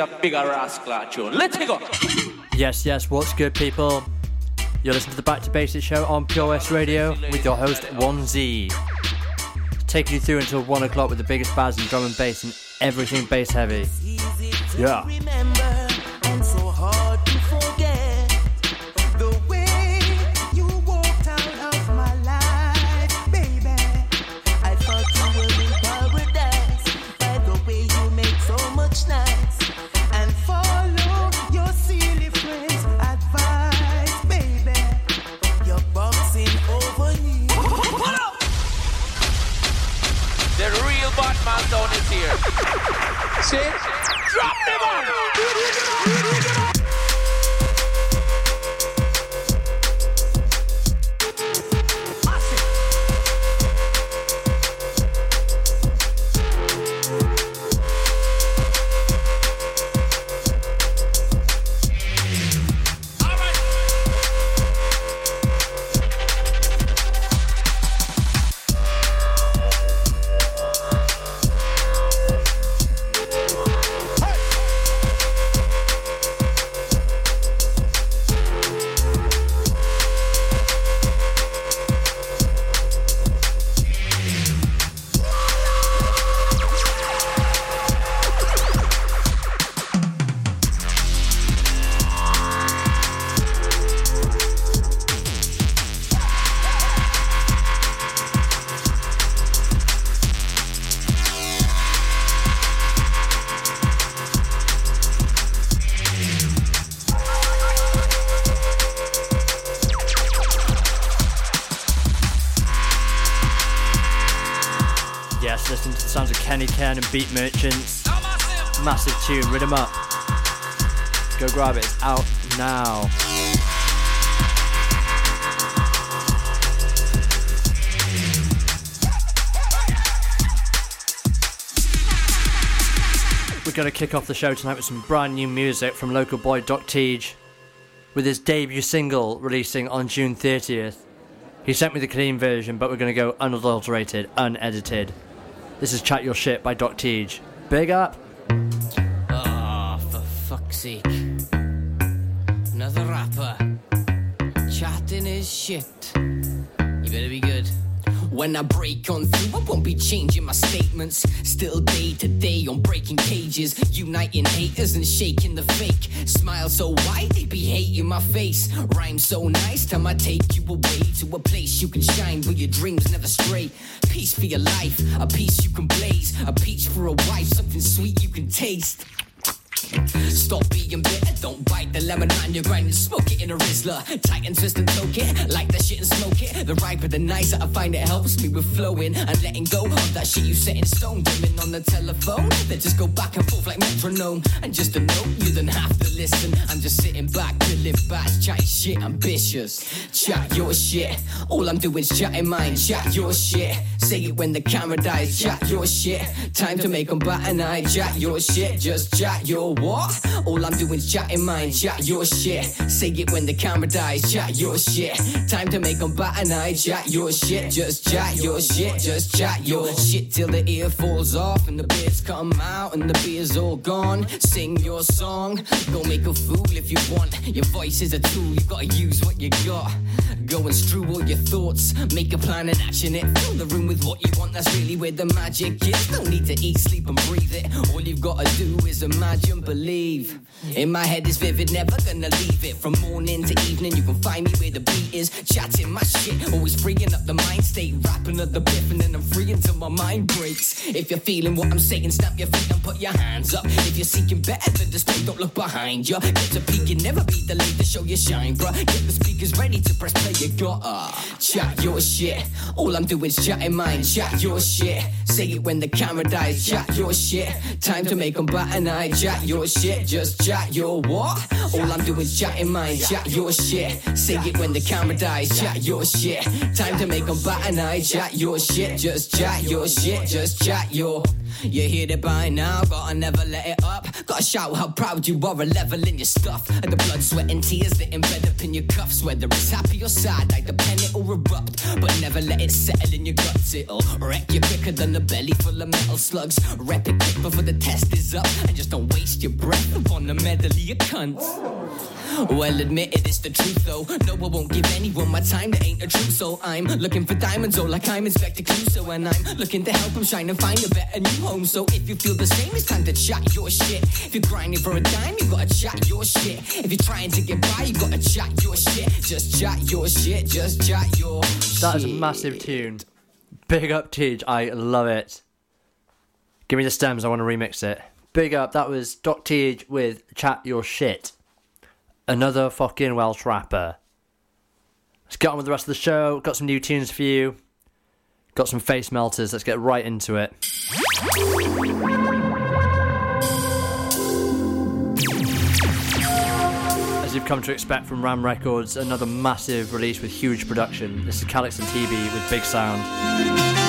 tune is a bigger rascal tune. Let's go. Yes, yes, what's good, people? You're listening to the Back to Bassix show on Pure West Radio with your host, 1Z. Taking you through until 1 o'clock with the biggest bars in drum and bass and everything bass heavy. Yeah. Beat Merchants. Massive tune, 'em up. Go grab it, it's out now. We're going to kick off the show tonight with some brand new music from local boy Doc Teej with his debut single releasing on June 30th. He sent me the clean version, but we're going to go unadulterated, unedited. This is Chat Your Shit by Doc Teej. Big up! Oh, for fuck's sake. Another rapper. Chatting his shit. You better be good. When I break on through, I won't be changing my statements. Still day to day on breaking cages, uniting haters and shaking the fake. Smile so wide, they be hating my face. Rhyme so nice, time I take you away to a place you can shine where your dreams never stray. Peace for your life, a piece you can blaze, a peach for a wife, something sweet you can taste. Stop being bitter, don't bite the lemon on your grind and smoke it in a Rizla. Tighten, twist and toke it, like that shit and smoke it. The riper, the nicer, I find it helps me with flowing and letting go of that shit you set in stone. Dimming on the telephone, then just go back and forth like metronome. And just a note, you don't have to listen. I'm just sitting back, feeling back, chatting shit, ambitious. Chat your shit, all I'm doing is chatting mine. Chat your shit, say it when the camera dies. Chat your shit, time to make 'em bat an eye. Chat your shit, just chat your what? All I'm doing is chatting mine, chat your shit. Say it when the camera dies, chat your shit. Time to make 'em bat an eye, chat your shit. Just chat your shit, just chat your shit till the ear falls off and the bits come out and the beer's all gone. Sing your song, go make a fool if you want. Your voice is a tool, you gotta use what you got. Go and strew all your thoughts, make a plan and action it. Fill the room with what you want, that's really where the magic is. Don't need to eat, sleep, and breathe it. All you've gotta do is imagine, believe. In my head is vivid, never gonna leave it. From morning to evening, you can find me where the beat is. Chatting my shit, always freeing up the mind state. Rapping at the biff, and then I'm free until my mind breaks. If you're feeling what I'm saying, snap your feet and put your hands up. If you're seeking better than display, don't look behind you. Get to peak, you never be delayed to show your shine, bruh. Get the speakers ready to press play, you gotta chat your shit. All I'm doing is chatting mine, chat your shit. Say it when the camera dies, chat your shit. Time to make 'em bat an eye, chat your shit. Just chat your what? All I'm doing is chatting mine, chat your shit. Say it when the camera dies, chat your shit. Time to make 'em bat an eye, chat your shit. Just chat your shit, just chat your You hear it by now, gotta never let it up. Gotta shout how proud you are, a level in your stuff. And the blood, sweat, and tears that embed up in your cuffs. Whether it's happy or sad, like the pen it'll erupt. But never let it settle in your guts, it'll wreck you quicker than a belly full of metal slugs. Rep it quick before the test is up. And just don't waste your breath upon the medley of cunts. Well, admit it, it's the truth though. No, I won't give anyone my time that ain't the truth. So I'm looking for diamonds, oh, like I'm Inspector Clouseau. And I'm looking to help them shine and find a better new home. So if you feel the same, it's time to chat your shit. If you're grinding for a dime, you gotta chat your shit. If you're trying to get by, you gotta chat your shit. Just chat your shit, just chat your That is a massive tune. Big up, Teej. I love it. Give me the stems. I want to remix it. Big up. That was Doc Teej with Chat Your Shit. Another fucking Welsh rapper. Let's get on with the rest of the show. Got some new tunes for you. Got some face melters. Let's get right into it. As you've come to expect from Ram Records, another massive release with huge production. This is Calyx and TeeBee with Big Sound.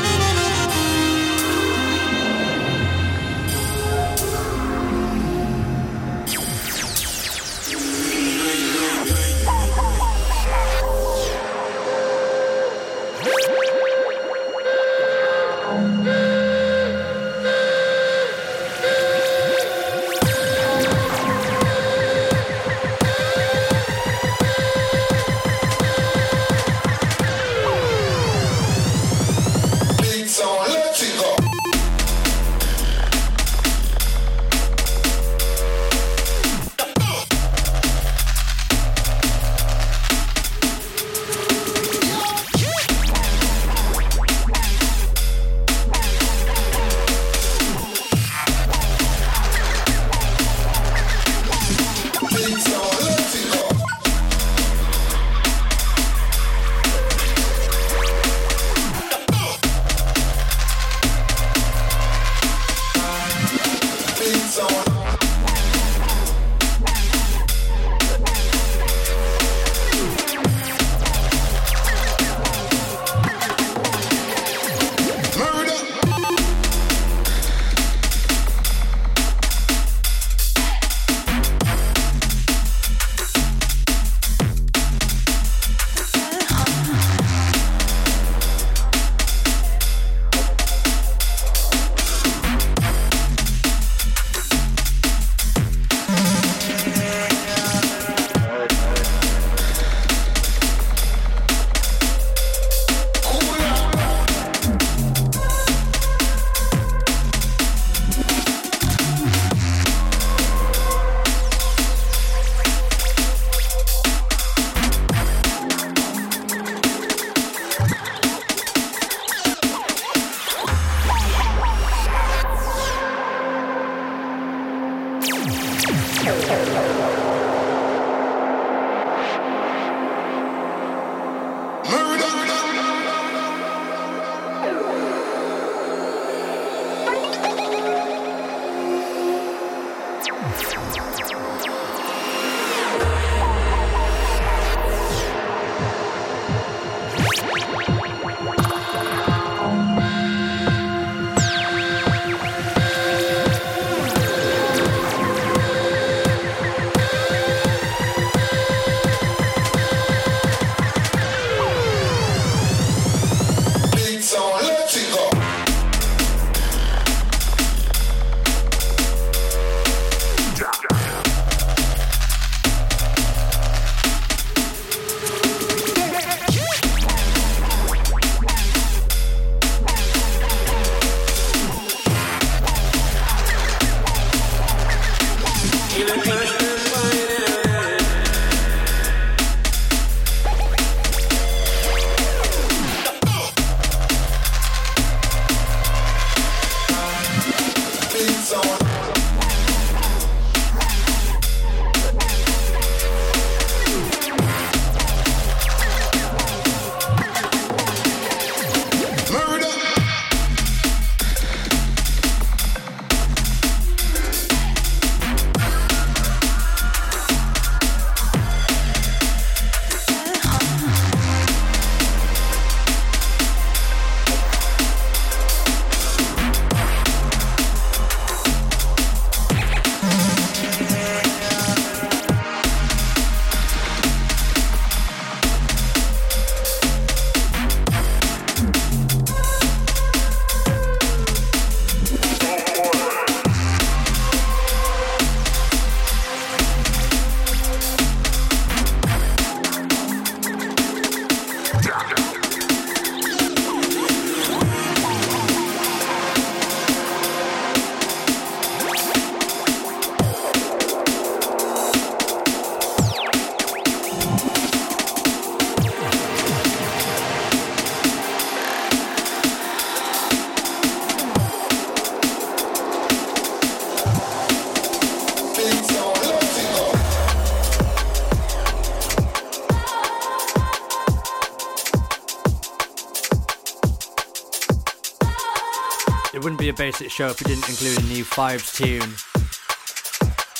A basic show if we didn't include a new Fibes tune.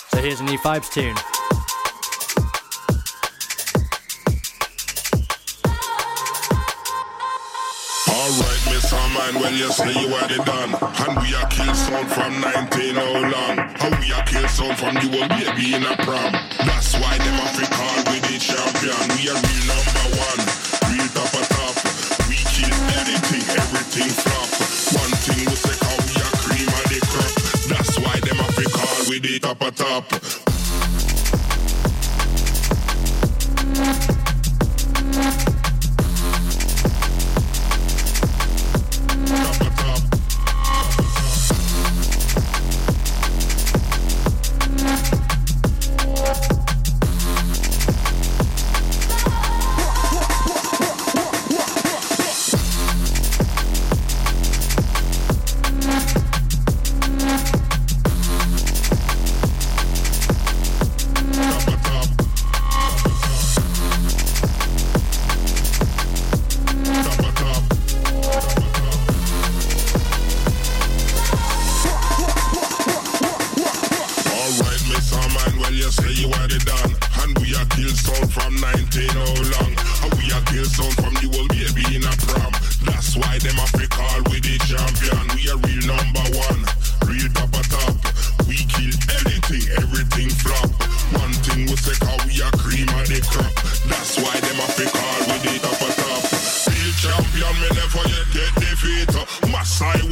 So here's a new Fibes tune. Alright, Miss Harman, well you say you are the done. And we are kill sound from 19 how long How we are kill sound from the old baby in a prom That's why them Africa with the champion. We are real number one, real top of top. We kill anything, everything tap up.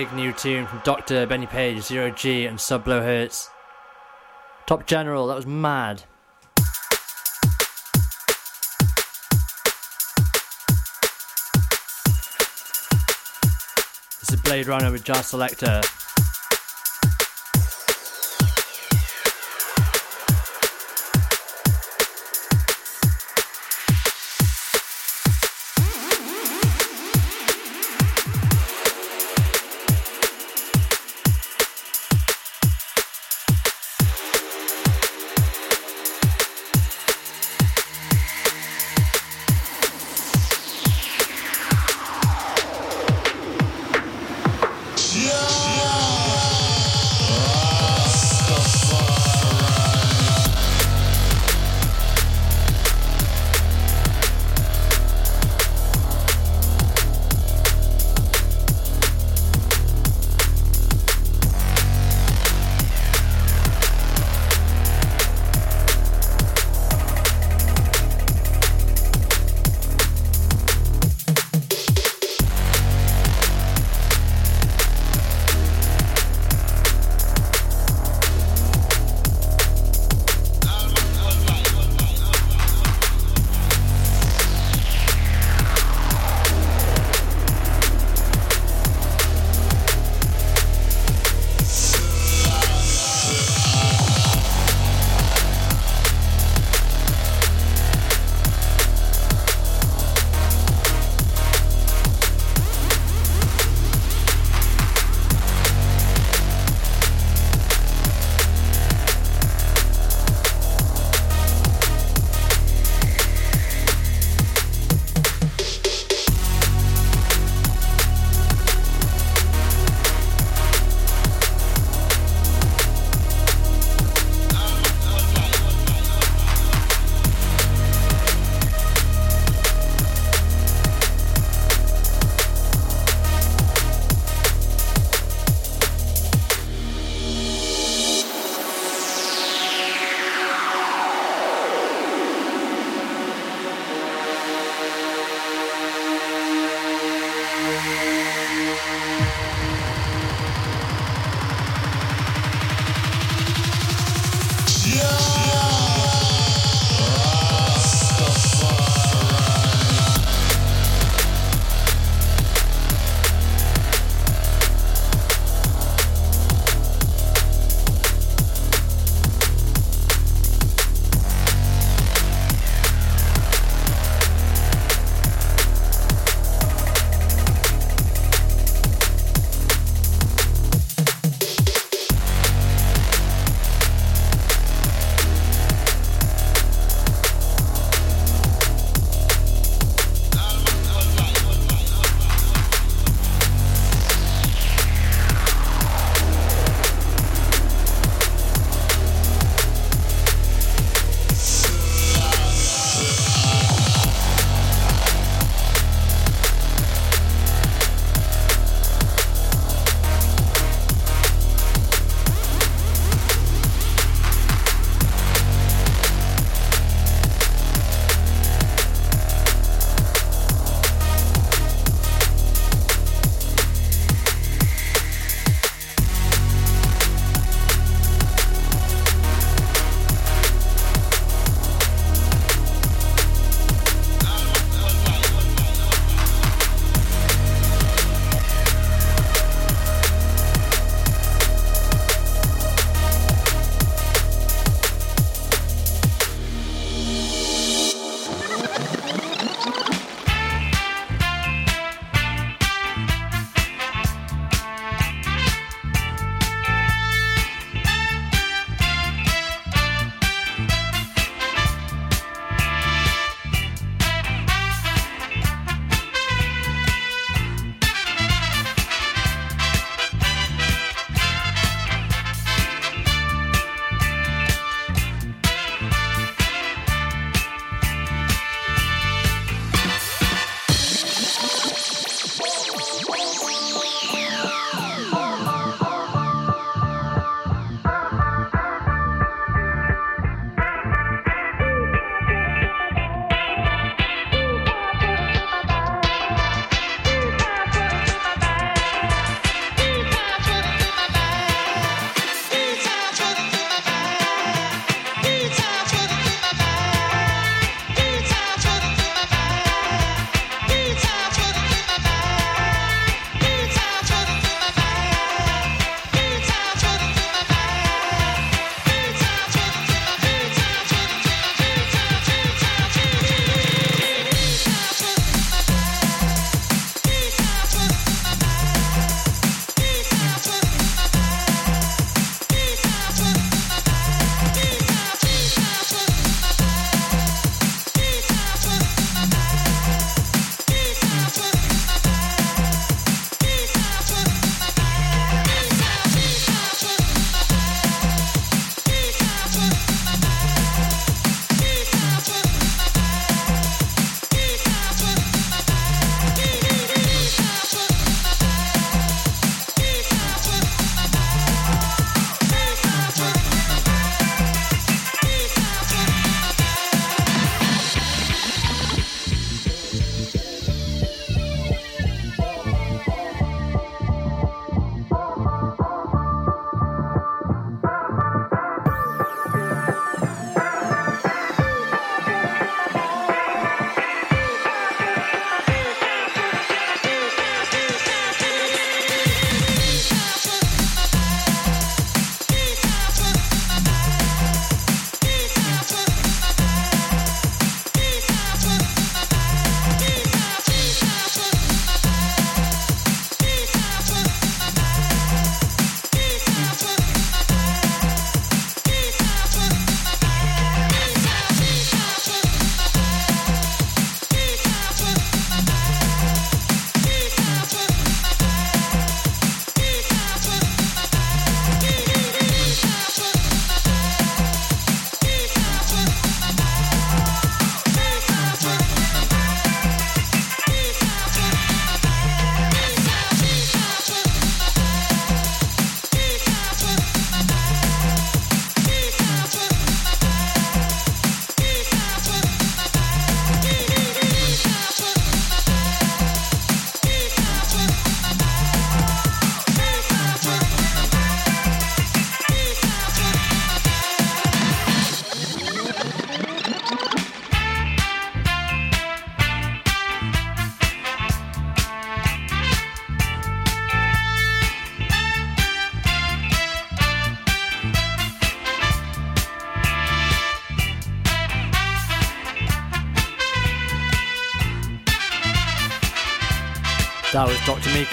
Big, new tune from Dr. Benny Page, Zero G, and Sub Blow Hertz. Top General, that was mad. This is Blade Runner with Jazz Selector.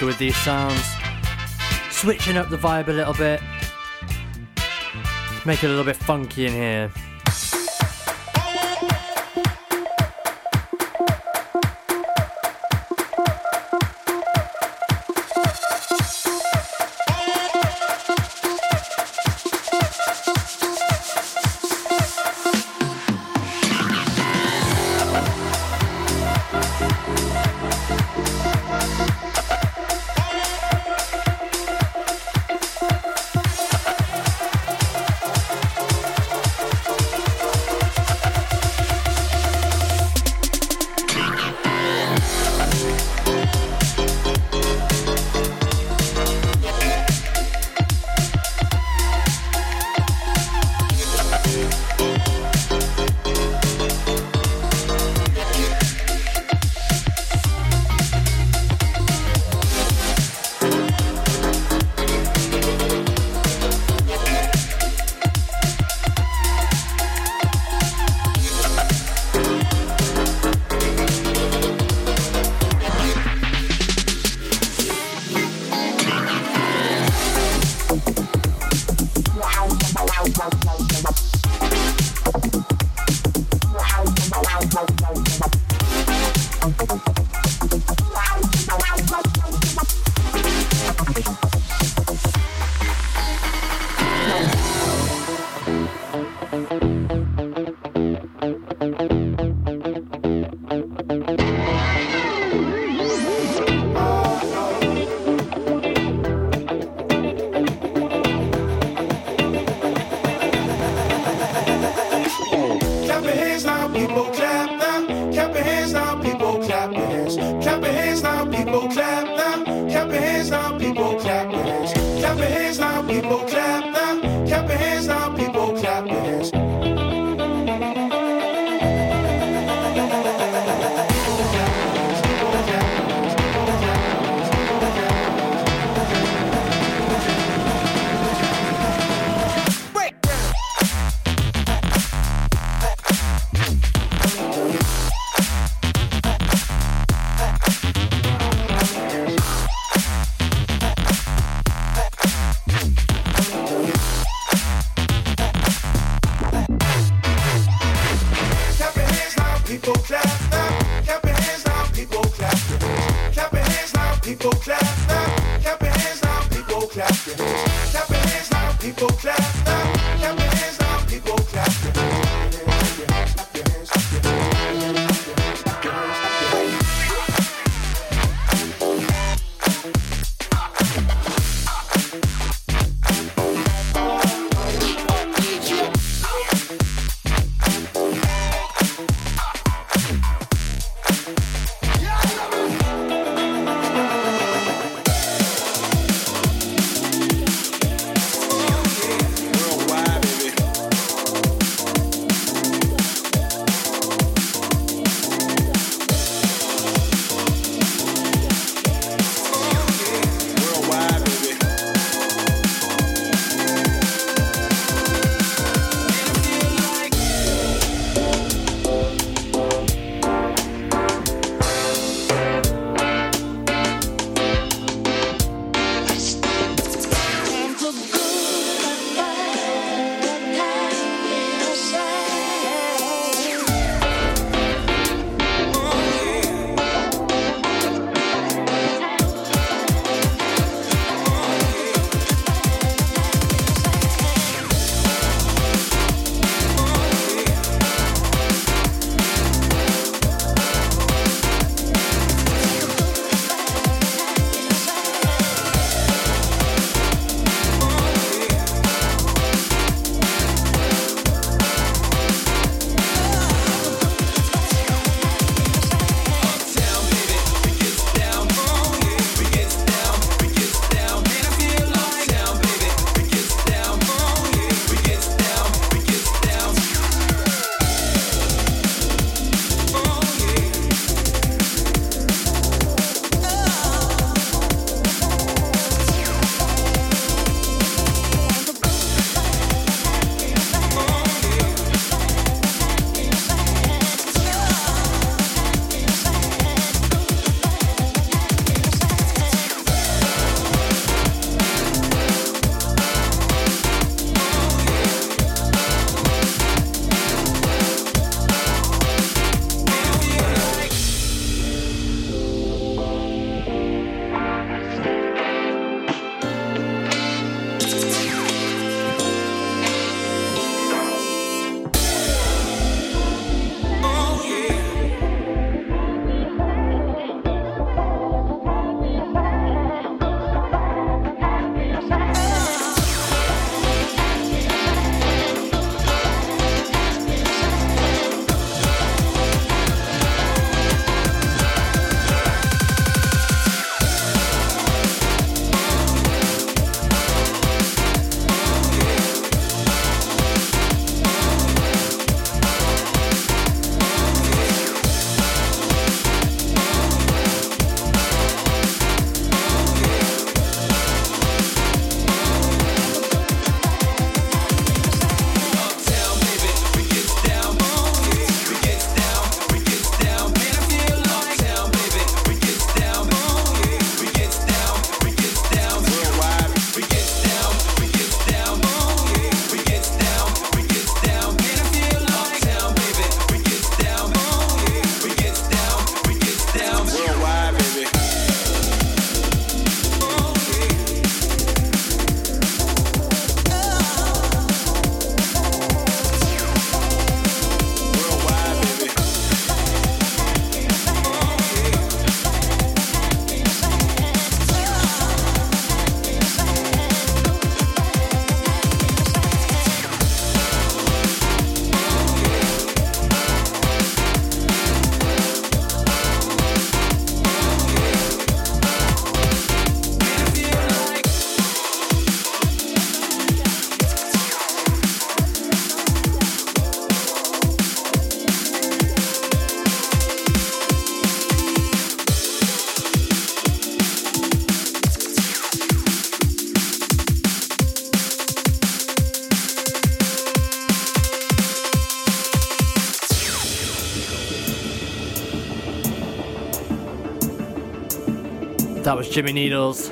With these sounds. Switching up the vibe a little bit. Make it a little bit funky in here. hands now, people clap now. Clap your hands now, people clap your hands. Clap your hands now, people clap now. Clap your hands now, people clap your hands. Clap your hands now, people clap now. Clap your hands now. Was Jimmy Needles.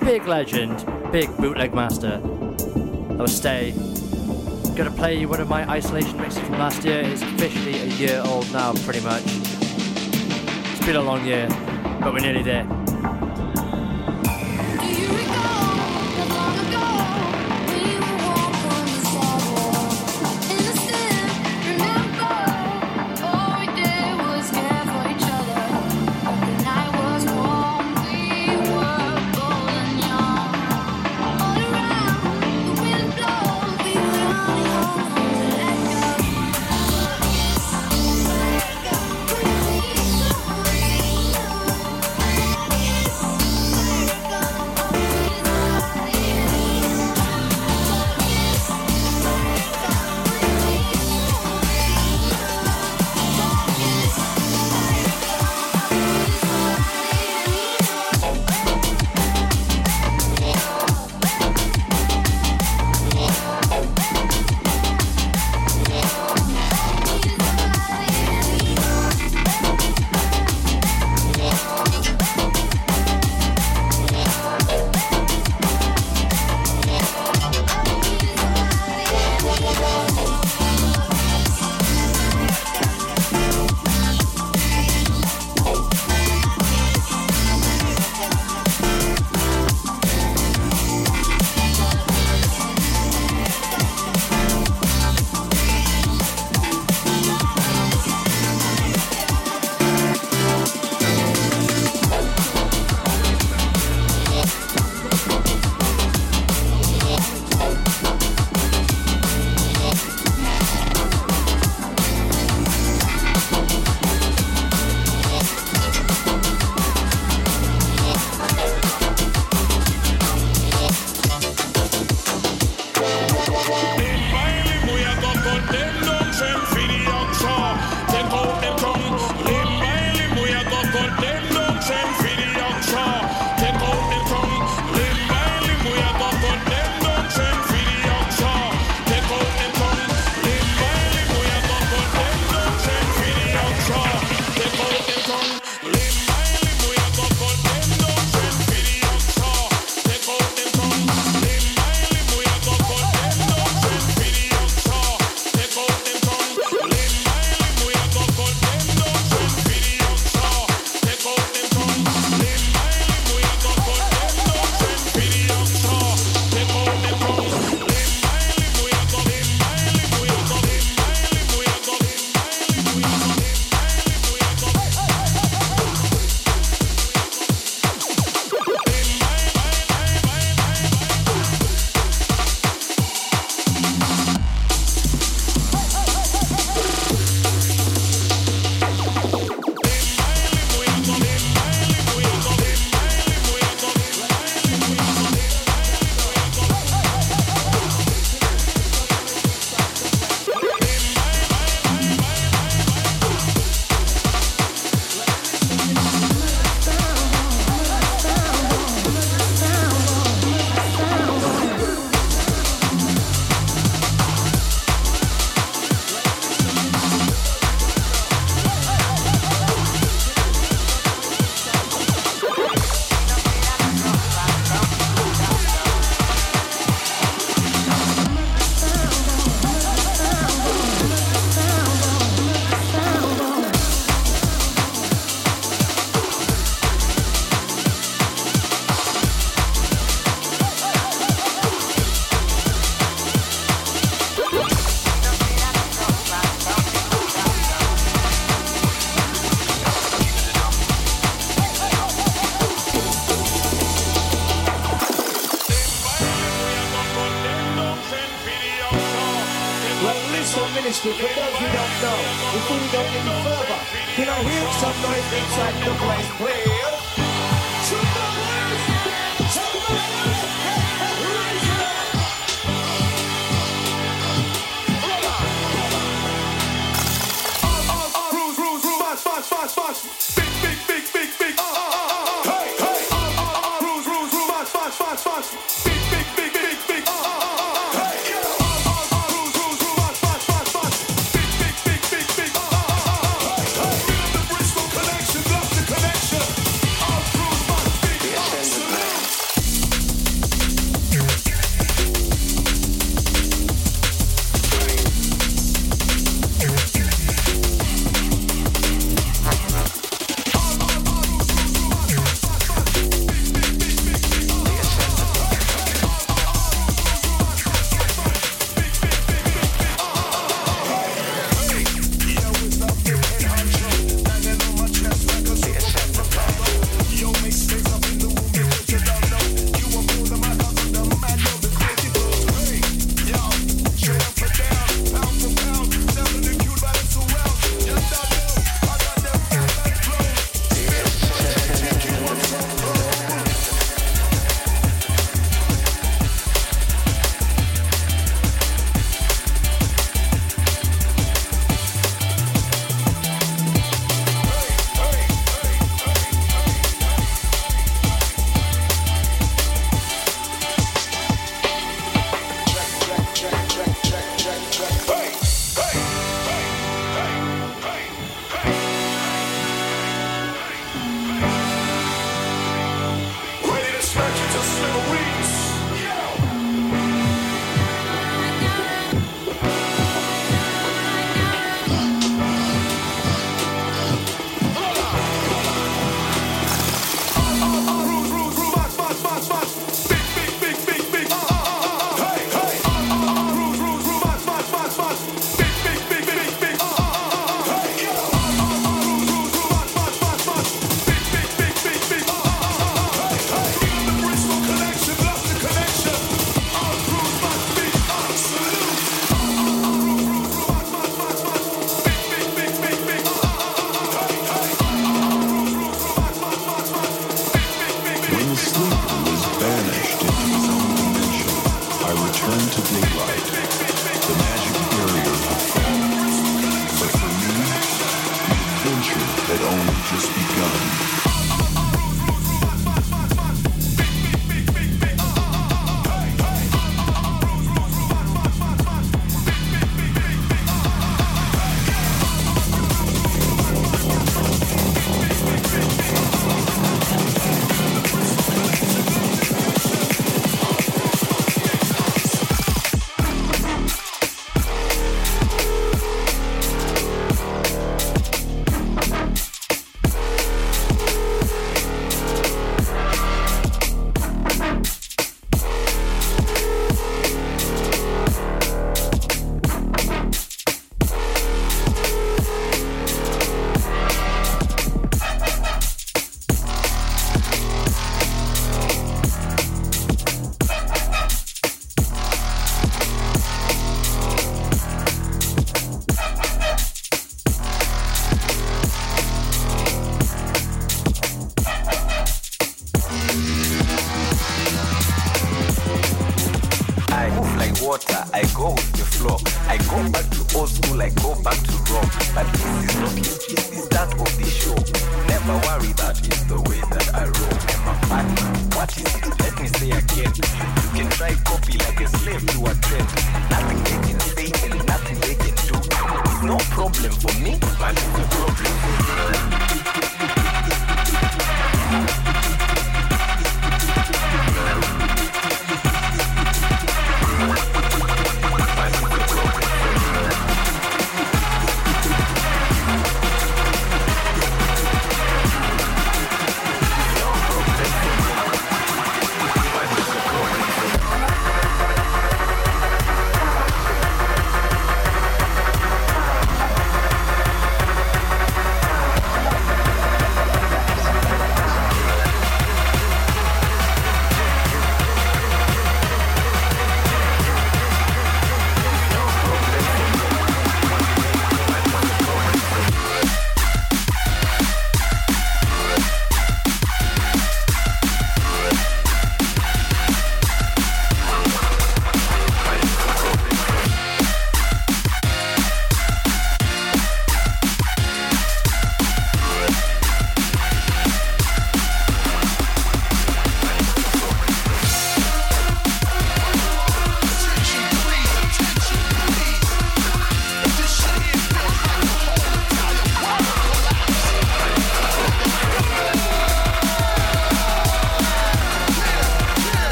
Big legend, big bootleg master. That was Stay. Gonna play one of my isolation mixes from last year. It's officially a year old now, pretty much. It's been a long year, but we're nearly there.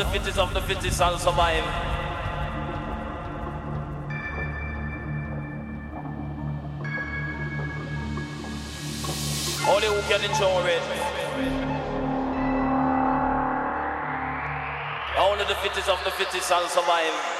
The fittest of the fittest shall survive. Only who can endure it. Only the fittest of the fittest shall survive.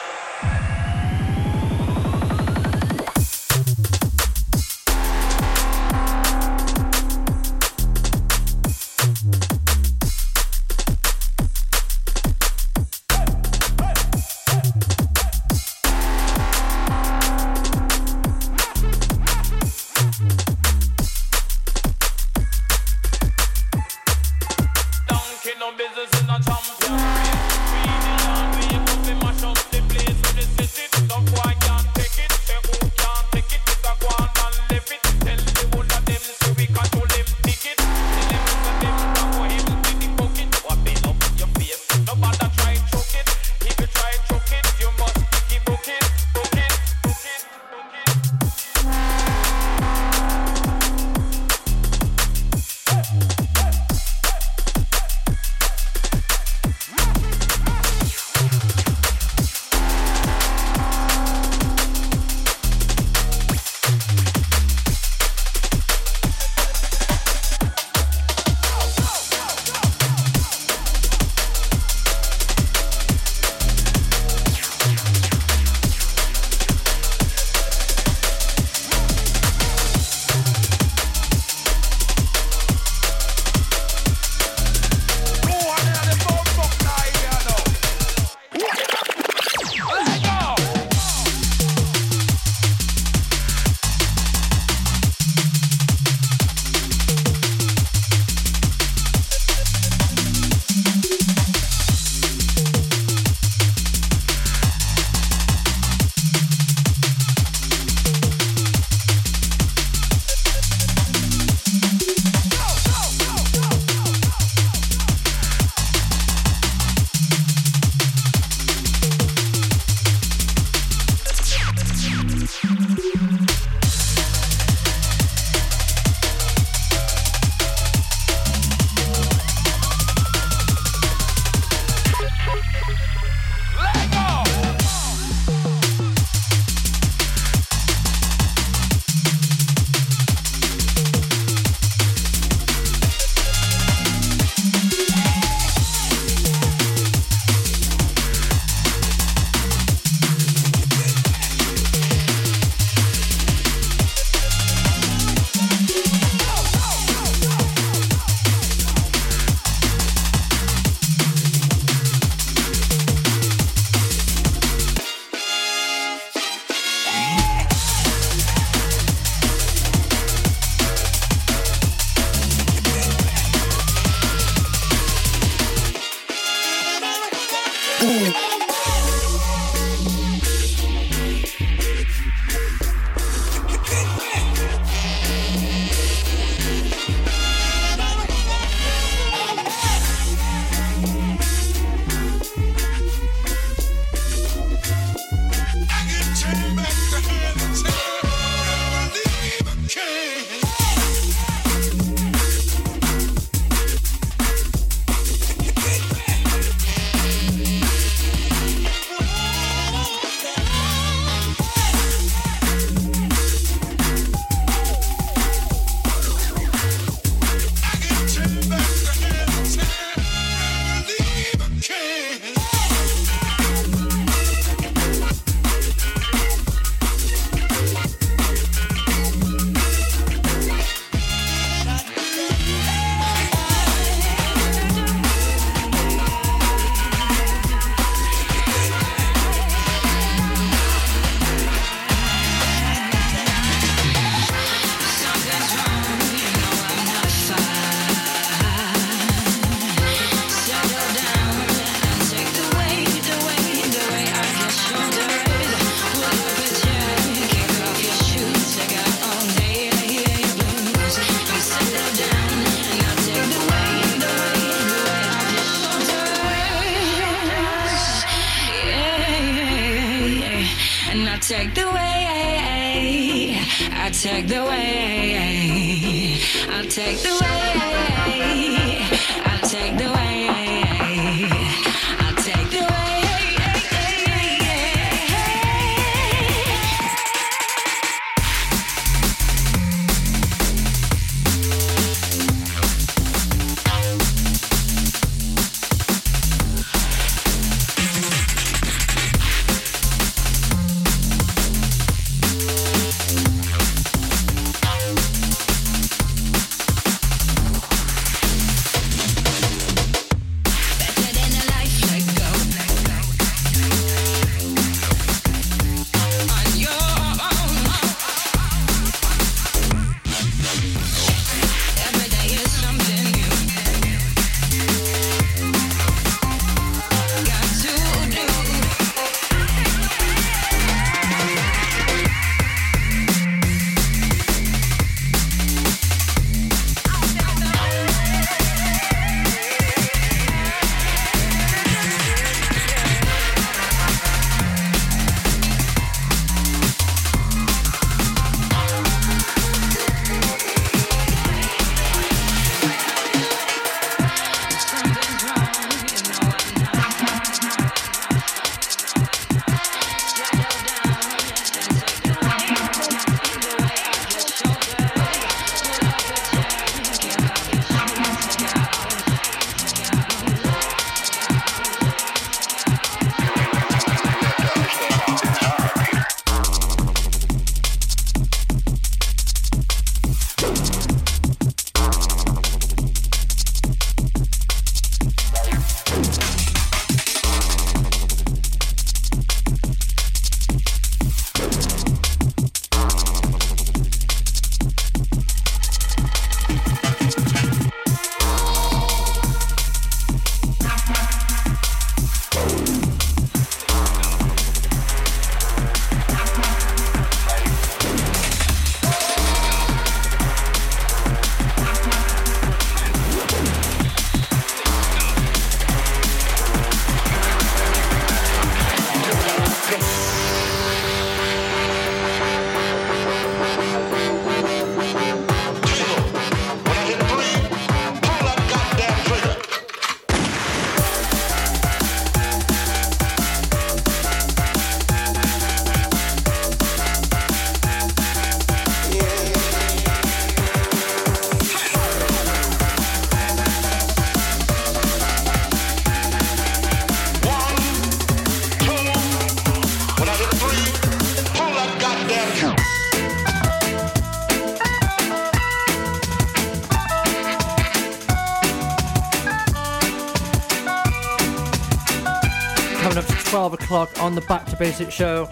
Bassix show.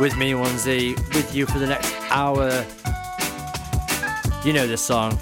With me, 1Z, with you for the next hour. You know this song.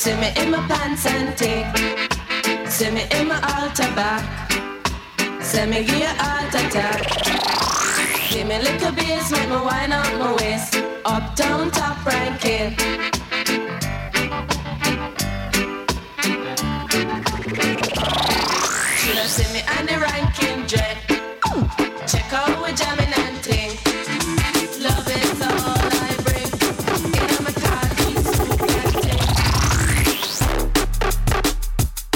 See me in my pants and ting? See me in my altar back. Send me give you heart attack. Give me little bass, make me wine up my waist. Uptown top ranking.